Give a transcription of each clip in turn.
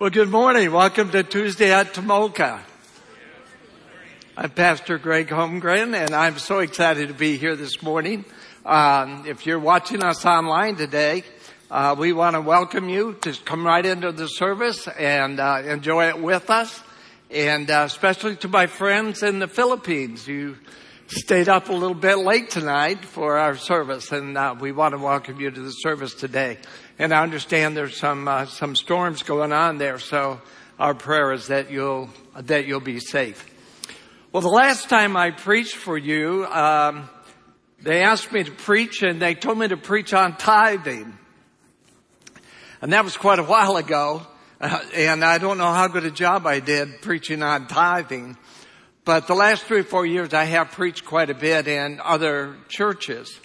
Well, good morning. Welcome to Tuesday at Tomoka. I'm Pastor Greg Holmgren, and I'm so excited to be here this morning. Um, if you're watching us online today, uh, we want to welcome you to come right into the service and uh, enjoy it with us, and uh, especially to my friends in the Philippines. You stayed up a little bit late tonight for our service, and uh, we want to welcome you to the service today. And I understand there's some uh, some storms going on there, so our prayer is that you'll that you'll be safe. Well, the last time I preached for you, um, they asked me to preach and they told me to preach on tithing. And that was quite a while ago. Uh, and I don't know how good a job I did preaching on tithing. But the last three or four years I have preached quite a bit in other churches.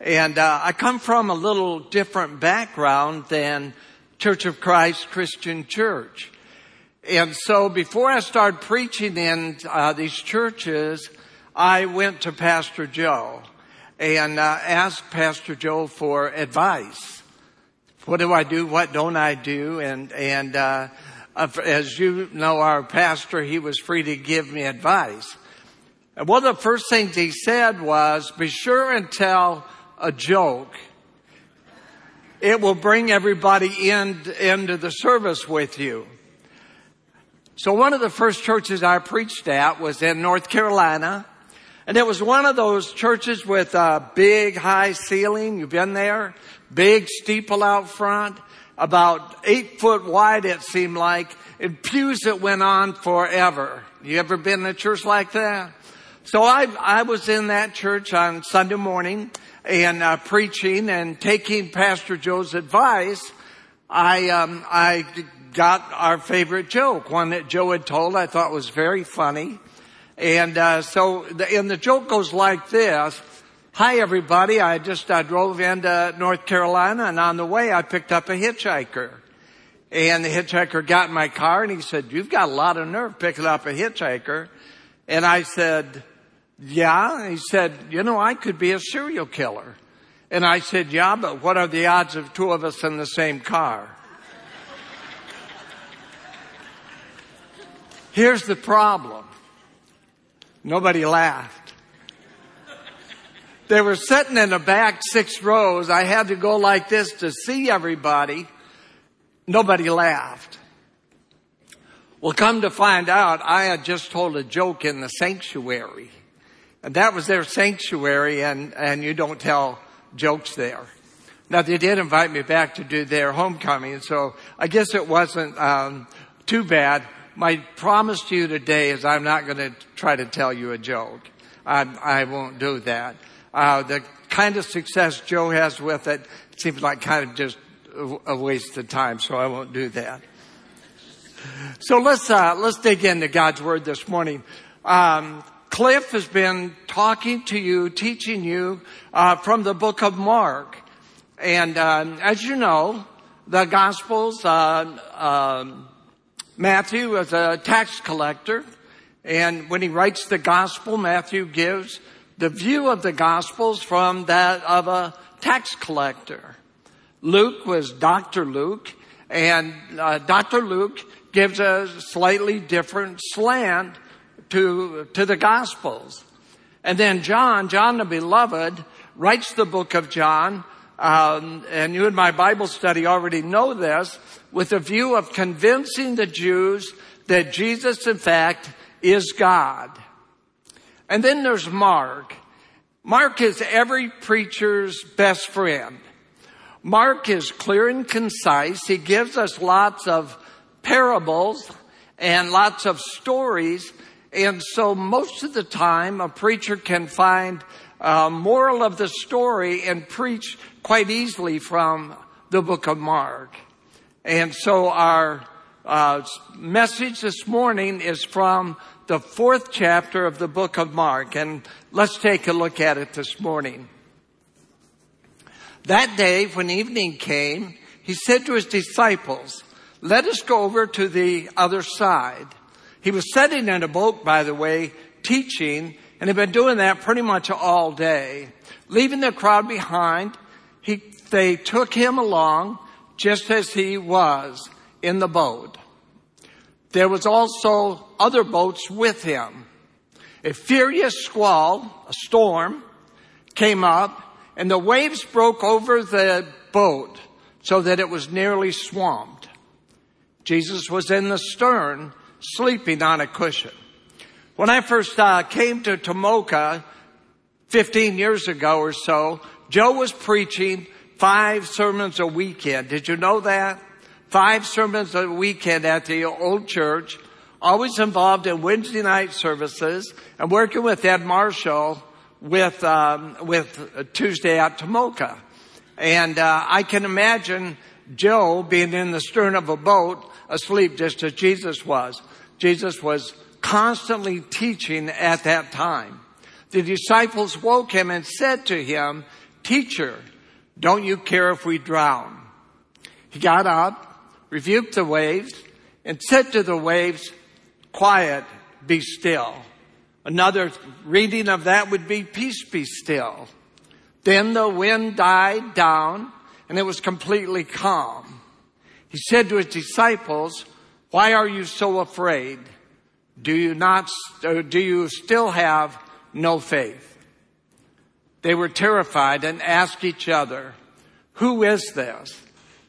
And uh, I come from a little different background than Church of Christ Christian Church. And so before I started preaching in uh, these churches, I went to Pastor Joe and uh, asked Pastor Joe for advice. What do I do? What don't I do? And and uh, Uh, as you know, our pastor, he was free to give me advice. And one of the first things he said was, "Be sure and tell a joke." It will bring everybody in, into the service with you. So one of the first churches I preached at was in North Carolina. And it was one of those churches with a big high ceiling. You've been there? Big steeple out front. About eight foot wide it seemed like. And pews that went on forever. You ever been in a church like that? So I, I was in that church on Sunday morning and uh, preaching and taking Pastor Joe's advice. I, um, I got our favorite joke, one that Joe had told I thought was very funny. And uh, so, the, and the joke goes like this. Hi everybody, I just uh, drove into North Carolina and on the way I picked up a hitchhiker. And the hitchhiker got in my car and he said, you've got a lot of nerve picking up a hitchhiker. And I said, yeah. And he said, you know, I could be a serial killer. And I said, yeah, but what are the odds of two of us in the same car? Here's the problem. Nobody laughed. They were sitting in the back six rows. I had to go like this to see everybody. Nobody laughed. Well, come to find out, I had just told a joke in the sanctuary. And that was their sanctuary and, and you don't tell jokes there. Now they did invite me back to do their homecoming, so I guess it wasn't um, too bad my promise to you today is I'm not going to try to tell you a joke. I, I won't do that. Uh, the kind of success Joe has with it seems like kind of just a waste of time, so I won't do that. So let's uh, let's dig into God's word this morning. Um, Cliff has been talking to you, teaching you uh, from the book of Mark, and um, as you know, the Gospels. Uh, um, Matthew was a tax collector, and when he writes the gospel, Matthew gives the view of the gospels from that of a tax collector. Luke was Dr. Luke, and uh, Dr. Luke gives a slightly different slant to, to the gospels. And then John, John the beloved, writes the book of John, um, and you in my Bible study already know this, with a view of convincing the Jews that Jesus, in fact, is God. And then there's Mark. Mark is every preacher's best friend. Mark is clear and concise. He gives us lots of parables and lots of stories. And so most of the time a preacher can find a moral of the story and preach quite easily from the book of Mark. And so our uh, message this morning is from the fourth chapter of the book of Mark. And let's take a look at it this morning. That day, when evening came, he said to his disciples, let us go over to the other side. He was sitting in a boat, by the way, teaching, and had been doing that pretty much all day. Leaving the crowd behind, he, they took him along just as he was in the boat. there was also other boats with him. A furious squall, a storm, came up and the waves broke over the boat so that it was nearly swamped. Jesus was in the stern, sleeping on a cushion. When I first uh, came to Tomoka 15 years ago or so, Joe was preaching five sermons a weekend. Did you know that? Five sermons a weekend at the old church, always involved in Wednesday night services and working with Ed Marshall with, um, with Tuesday at Tomoka. And uh, I can imagine Joe being in the stern of a boat asleep just as Jesus was. Jesus was constantly teaching at that time. The disciples woke him and said to him, Teacher, don't you care if we drown? He got up, rebuked the waves, and said to the waves, Quiet, be still. Another reading of that would be, Peace be still. Then the wind died down and it was completely calm. He said to his disciples, Why are you so afraid? Do you not, uh, do you still have no faith? They were terrified and asked each other, who is this?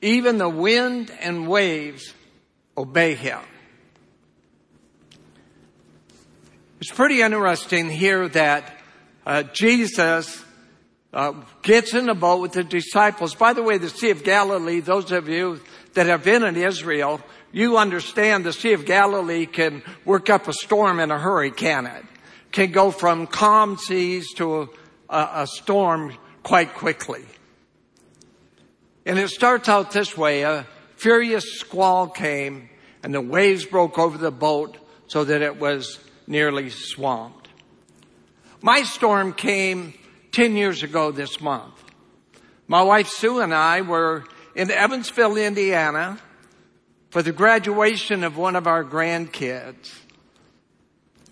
Even the wind and waves obey him. It's pretty interesting here that uh, Jesus uh, gets in the boat with the disciples. By the way, the Sea of Galilee, those of you that have been in Israel, you understand the Sea of Galilee can work up a storm in a hurry, can it? Can go from calm seas to a, a storm quite quickly. And it starts out this way. A furious squall came and the waves broke over the boat so that it was nearly swamped. My storm came 10 years ago this month. My wife Sue and I were in Evansville, Indiana for the graduation of one of our grandkids.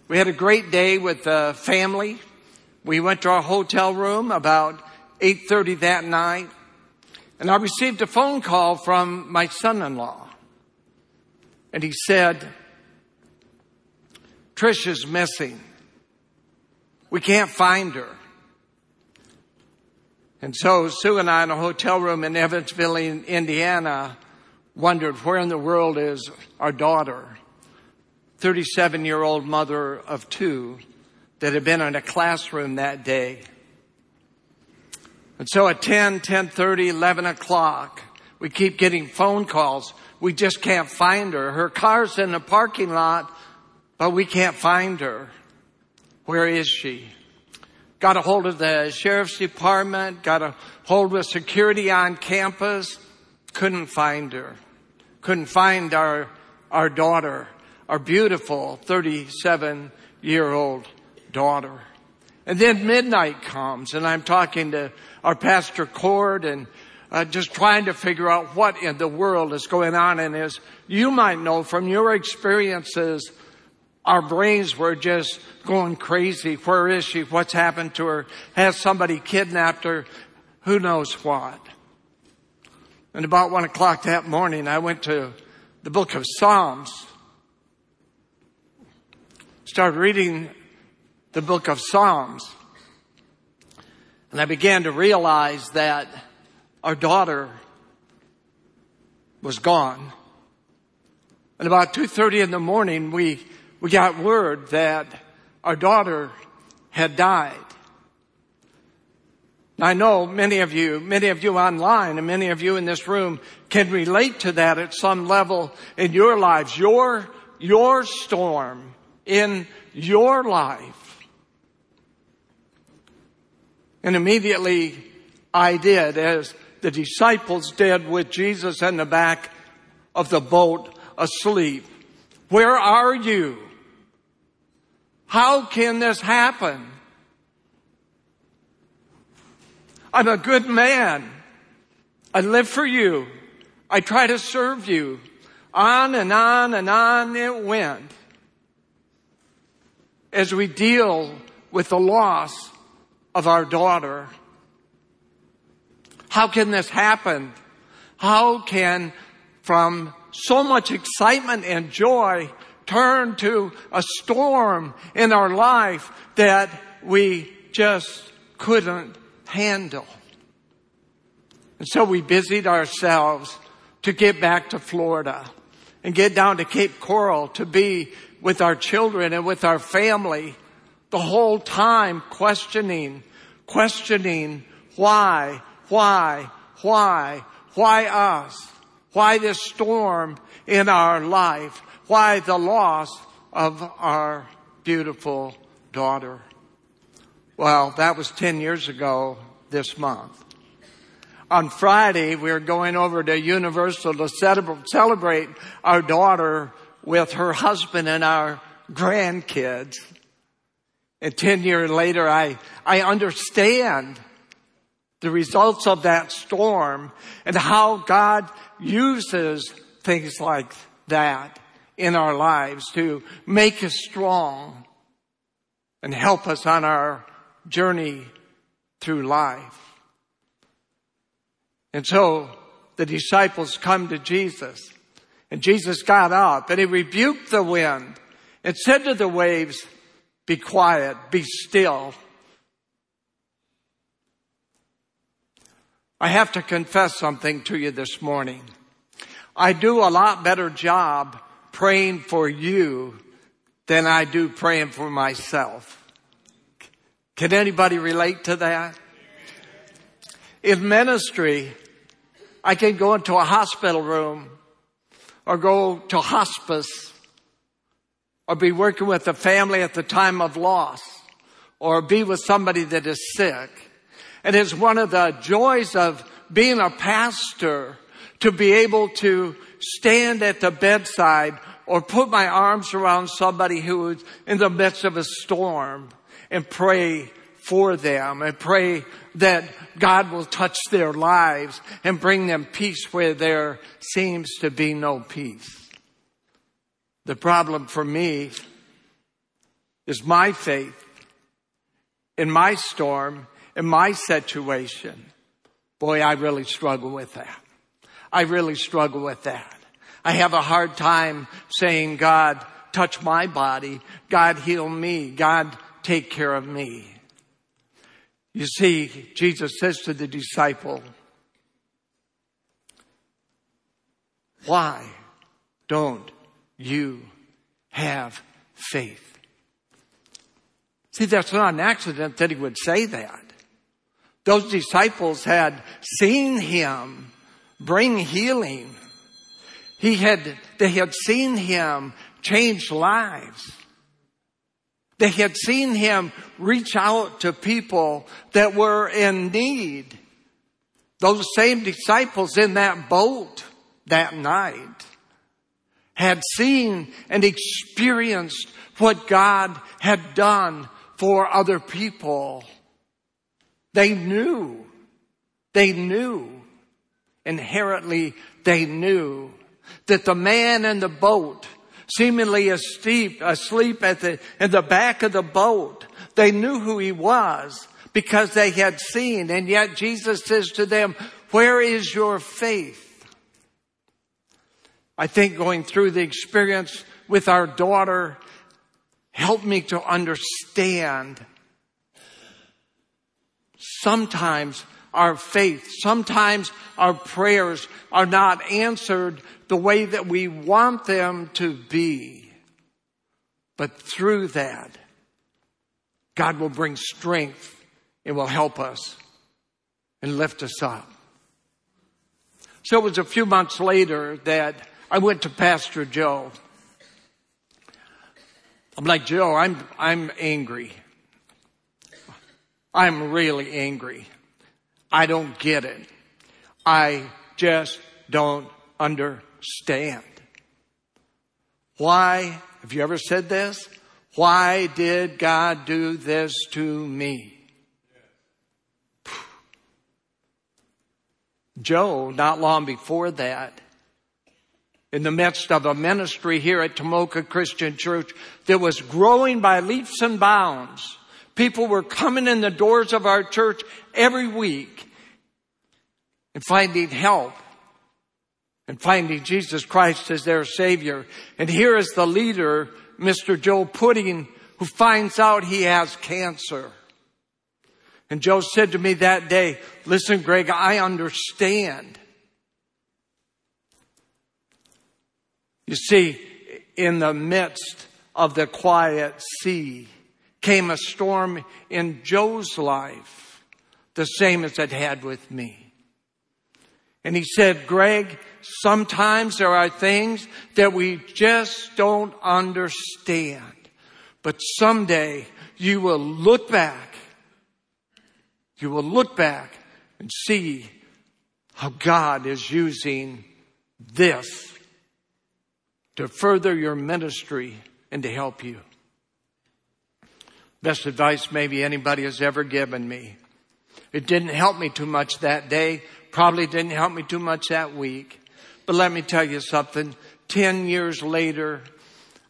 We had a great day with the family. We went to our hotel room about 8.30 that night and I received a phone call from my son-in-law. And he said, Trish is missing. We can't find her. And so Sue and I in a hotel room in Evansville, Indiana, wondered where in the world is our daughter, 37 year old mother of two that had been in a classroom that day. And so at 10, 10.30, 11 o'clock, we keep getting phone calls. We just can't find her. Her car's in the parking lot, but we can't find her. Where is she? Got a hold of the sheriff's department, got a hold of security on campus, couldn't find her. Couldn't find our, our daughter, our beautiful 37 year old daughter. And then midnight comes and I'm talking to our pastor Cord and uh, just trying to figure out what in the world is going on. And as you might know from your experiences, our brains were just going crazy. Where is she? What's happened to her? Has somebody kidnapped her? Who knows what? And about one o'clock that morning, I went to the book of Psalms. Started reading the book of Psalms. And I began to realize that our daughter was gone. And about 2.30 in the morning, we, we got word that our daughter had died. I know many of you, many of you online and many of you in this room can relate to that at some level in your lives. Your, your storm in your life and immediately I did as the disciples did with Jesus in the back of the boat asleep. Where are you? How can this happen? I'm a good man. I live for you. I try to serve you. On and on and on it went. As we deal with the loss of our daughter. How can this happen? How can from so much excitement and joy turn to a storm in our life that we just couldn't handle. And so we busied ourselves to get back to Florida and get down to Cape Coral to be with our children and with our family the whole time questioning, questioning why, why, why, why us? Why this storm in our life? Why the loss of our beautiful daughter? Well, that was 10 years ago this month. On Friday, we are going over to Universal to celebrate our daughter with her husband and our grandkids. And 10 years later, I, I understand the results of that storm and how God uses things like that in our lives to make us strong and help us on our journey through life. And so the disciples come to Jesus and Jesus got up and he rebuked the wind and said to the waves, be quiet, be still. I have to confess something to you this morning. I do a lot better job praying for you than I do praying for myself. Can anybody relate to that? In ministry, I can go into a hospital room or go to hospice or be working with a family at the time of loss or be with somebody that is sick. And it's one of the joys of being a pastor to be able to stand at the bedside or put my arms around somebody who is in the midst of a storm and pray for them and pray that God will touch their lives and bring them peace where there seems to be no peace. The problem for me is my faith in my storm, in my situation. Boy, I really struggle with that. I really struggle with that. I have a hard time saying, God, touch my body. God, heal me. God, take care of me. You see, Jesus says to the disciple, why don't you have faith? See, that's not an accident that he would say that. Those disciples had seen him bring healing. He had, they had seen him change lives. They had seen him reach out to people that were in need. Those same disciples in that boat that night had seen and experienced what God had done for other people. They knew, they knew, inherently they knew that the man in the boat seemingly asleep, asleep at the, in the back of the boat. They knew who he was because they had seen. And yet Jesus says to them, where is your faith? I think going through the experience with our daughter helped me to understand sometimes our faith, sometimes our prayers are not answered the way that we want them to be. But through that, God will bring strength and will help us and lift us up. So it was a few months later that I went to Pastor Joe. I'm like, Joe, I'm, I'm angry. I'm really angry. I don't get it. I just don't understand. Why, have you ever said this? Why did God do this to me? Joe, not long before that, in the midst of a ministry here at Tomoka Christian Church that was growing by leaps and bounds. People were coming in the doors of our church every week and finding help and finding Jesus Christ as their Savior. And here is the leader, Mr. Joe Pudding, who finds out he has cancer. And Joe said to me that day, listen, Greg, I understand. You see, in the midst of the quiet sea came a storm in Joe's life, the same as it had with me. And he said, Greg, sometimes there are things that we just don't understand. But someday you will look back, you will look back and see how God is using this to further your ministry and to help you. Best advice maybe anybody has ever given me. It didn't help me too much that day, probably didn't help me too much that week. But let me tell you something. Ten years later,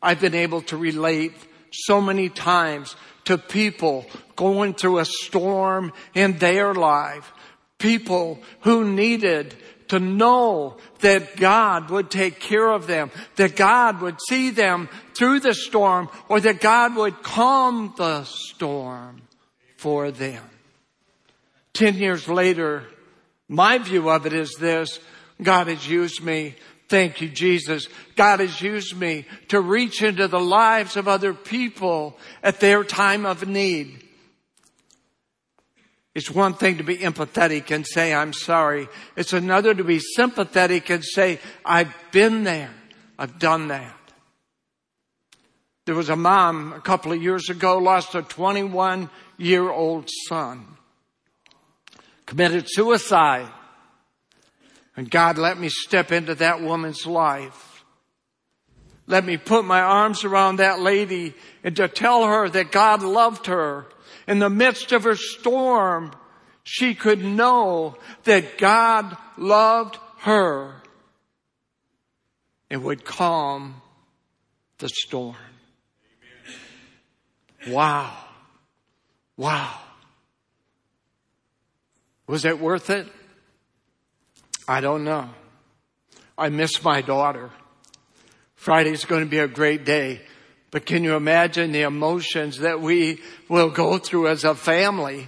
I've been able to relate so many times to people going through a storm in their life. People who needed to know that God would take care of them, that God would see them through the storm, or that God would calm the storm for them. Ten years later, my view of it is this, God has used me Thank you, Jesus. God has used me to reach into the lives of other people at their time of need. It's one thing to be empathetic and say, I'm sorry. It's another to be sympathetic and say, I've been there. I've done that. There was a mom a couple of years ago lost a 21 year old son. Committed suicide. And God, let me step into that woman's life. Let me put my arms around that lady and to tell her that God loved her. In the midst of her storm, she could know that God loved her and would calm the storm. Wow. Wow. Was it worth it? I don't know. I miss my daughter. Friday's going to be a great day. But can you imagine the emotions that we will go through as a family?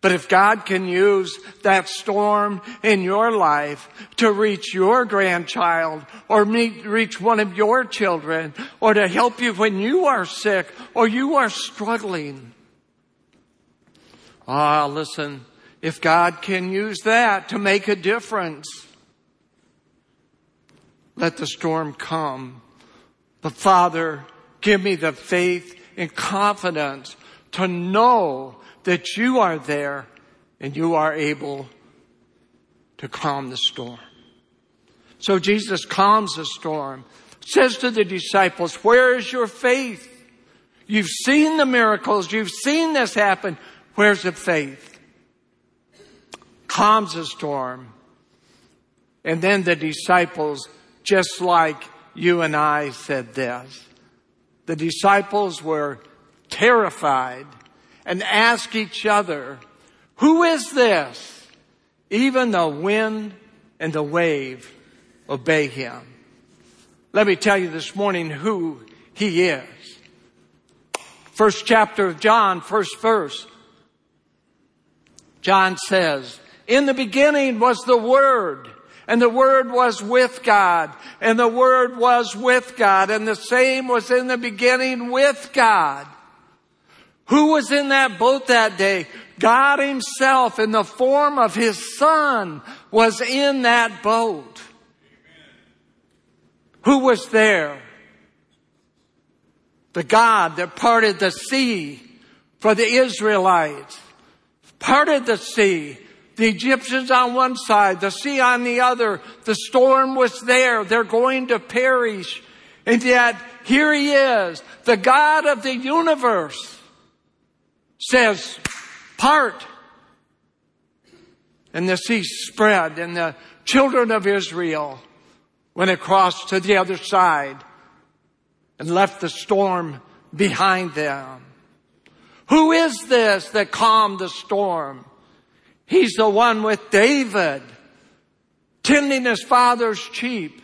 But if God can use that storm in your life to reach your grandchild or meet, reach one of your children or to help you when you are sick or you are struggling. Ah, listen, if God can use that to make a difference, let the storm come. But Father, give me the faith and confidence to know that you are there and you are able to calm the storm. So Jesus calms the storm, says to the disciples, where is your faith? You've seen the miracles. You've seen this happen. Where's the faith? calms the storm. And then the disciples, just like you and I said this, the disciples were terrified and asked each other, who is this? Even the wind and the wave obey him. Let me tell you this morning who he is. First chapter of John, first verse. John says, in the beginning was the Word, and the Word was with God, and the Word was with God, and the same was in the beginning with God. Who was in that boat that day? God himself in the form of his son was in that boat. Who was there? The God that parted the sea for the Israelites. Parted the sea the Egyptians on one side, the sea on the other. The storm was there. They're going to perish. And yet, here he is, the God of the universe says, part. And the sea spread and the children of Israel went across to the other side and left the storm behind them. Who is this that calmed the storm? He's the one with David. tending his father's sheep.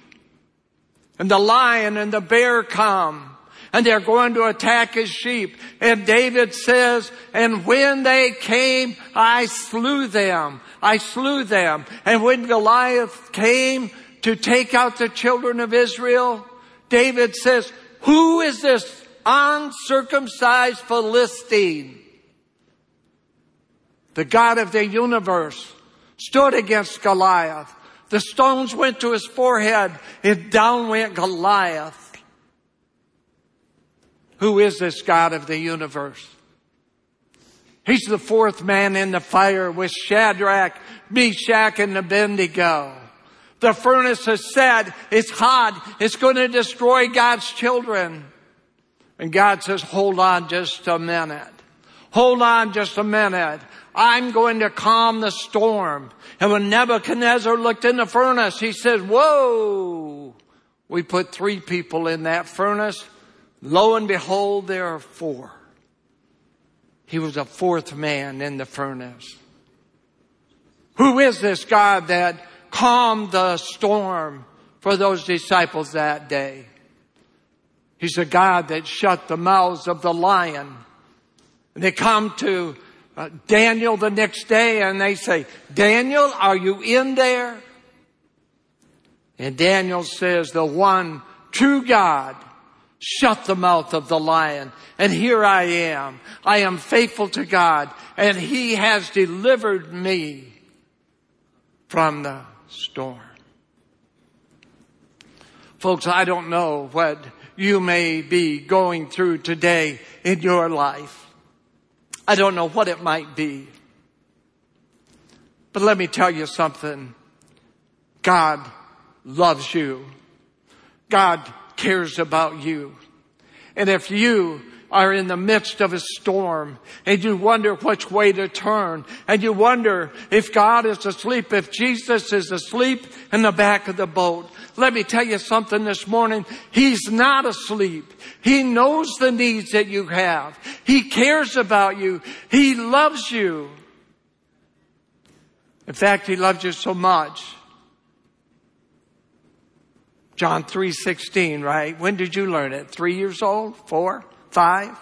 And the lion and the bear come and they're going to attack his sheep. And David says, and when they came, I slew them. I slew them. And when Goliath came to take out the children of Israel, David says, who is this uncircumcised Philistine? The God of the universe stood against Goliath. The stones went to his forehead and down went Goliath. Who is this God of the universe? He's the fourth man in the fire with Shadrach, Meshach, and Abednego. The furnace has said it's hot. It's going to destroy God's children. And God says, hold on just a minute. Hold on just a minute. I'm going to calm the storm. And when Nebuchadnezzar looked in the furnace, he said, whoa, we put three people in that furnace. Lo and behold, there are four. He was a fourth man in the furnace. Who is this God that calmed the storm for those disciples that day? He's a God that shut the mouths of the lion. And they come to uh, Daniel the next day and they say, Daniel, are you in there? And Daniel says, the one true God shut the mouth of the lion. And here I am. I am faithful to God and he has delivered me from the storm. Folks, I don't know what you may be going through today in your life. I don't know what it might be. But let me tell you something. God loves you. God cares about you. And if you are in the midst of a storm and you wonder which way to turn and you wonder if God is asleep, if Jesus is asleep in the back of the boat. Let me tell you something this morning. He's not asleep. He knows the needs that you have. He cares about you. He loves you. In fact, He loves you so much John 3:16, right? When did you learn it? 3 years old? 4? 5?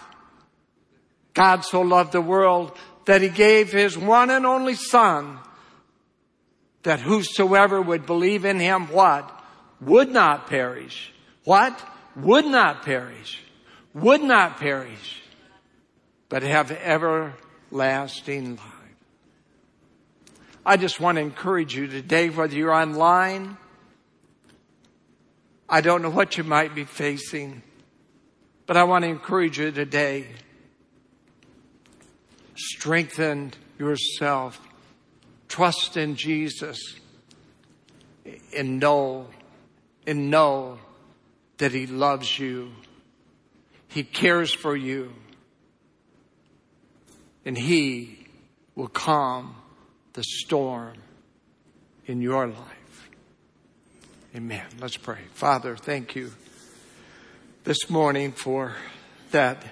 God so loved the world that he gave his one and only son that whosoever would believe in him what? Would not perish. What? Would not perish. Would not perish. But have everlasting life. I just want to encourage you today, whether you're online, I don't know what you might be facing, but I want to encourage you today. Strengthen yourself. Trust in Jesus and know, and know that He loves you. He cares for you. And He will calm the storm in your life. Amen. Let's pray. Father, thank you this morning for that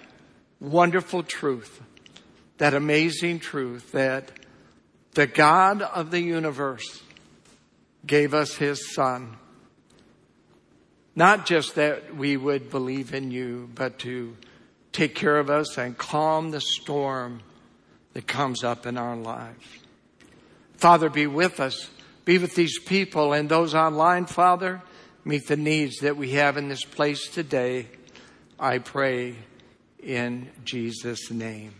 wonderful truth, that amazing truth that the God of the universe gave us his son. Not just that we would believe in you, but to take care of us and calm the storm that comes up in our lives. Father, be with us be with these people and those online, Father. Meet the needs that we have in this place today. I pray in Jesus' name.